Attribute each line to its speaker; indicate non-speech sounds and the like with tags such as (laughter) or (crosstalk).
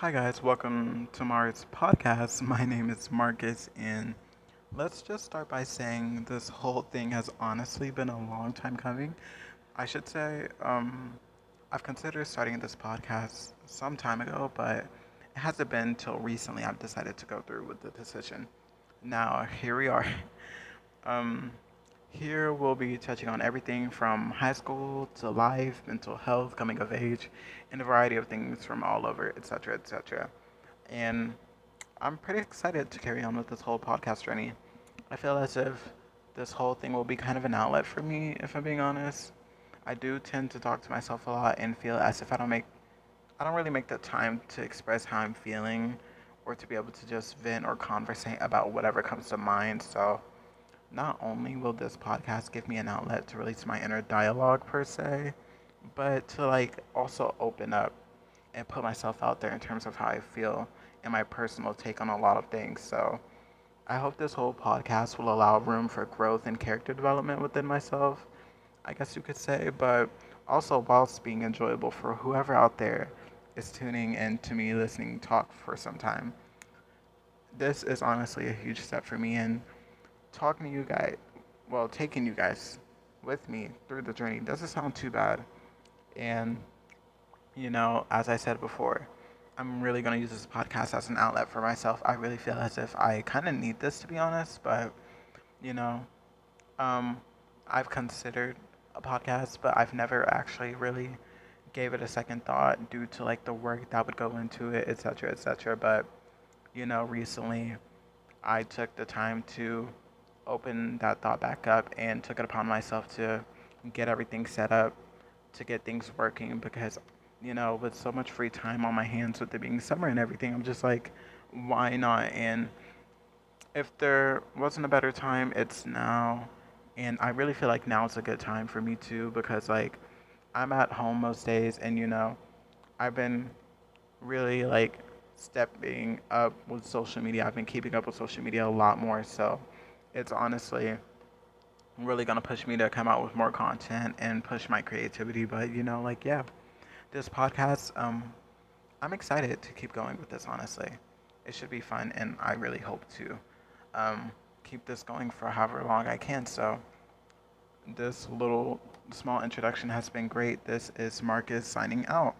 Speaker 1: Hi, guys, welcome to Mars podcast. (laughs) My name is Marcus, and let's just start by saying this whole thing has honestly been a long time coming. I should say, um, I've considered starting this podcast some time ago, but it hasn't been till recently I've decided to go through with the decision. Now, (laughs) here we are. (laughs) Um, here we'll be touching on everything from high school to life, mental health, coming of age, and a variety of things from all over, etc., etc. And I'm pretty excited to carry on with this whole podcast journey. I feel as if this whole thing will be kind of an outlet for me, if I'm being honest. I do tend to talk to myself a lot and feel as if I don't make, I don't really make the time to express how I'm feeling or to be able to just vent or conversate about whatever comes to mind. So, not only will this podcast give me an outlet to release my inner dialogue per se, but to like also open up and put myself out there in terms of how I feel and my personal take on a lot of things. So I hope this whole podcast will allow room for growth and character development within myself, I guess you could say, but also whilst being enjoyable for whoever out there is tuning in to me listening talk for some time. This is honestly a huge step for me and talking to you guys, well, taking you guys with me through the journey doesn't sound too bad. And, you know, as I said before, I'm really going to use this podcast as an outlet for myself. I really feel as if I kind of need this, to be honest, but, you know, um, I've considered a podcast, but I've never actually really gave it a second thought due to like the work that would go into it, etc., etc. But, you know, recently I took the time to opened that thought back up and took it upon myself to get everything set up, to get things working because, you know, with so much free time on my hands with it being summer and everything, I'm just like, why not? And if there wasn't a better time, it's now. And I really feel like now is a good time for me too because, like, I'm at home most days and, you know, I've been really like stepping up with social media. I've been keeping up with social media a lot more. So, it's honestly really gonna push me to come out with more content and push my creativity. But you know, like yeah, this podcast, um, I'm excited to keep going with this. Honestly, it should be fun, and I really hope to um, keep this going for however long I can. So this little small introduction has been great. This is Marcus signing out.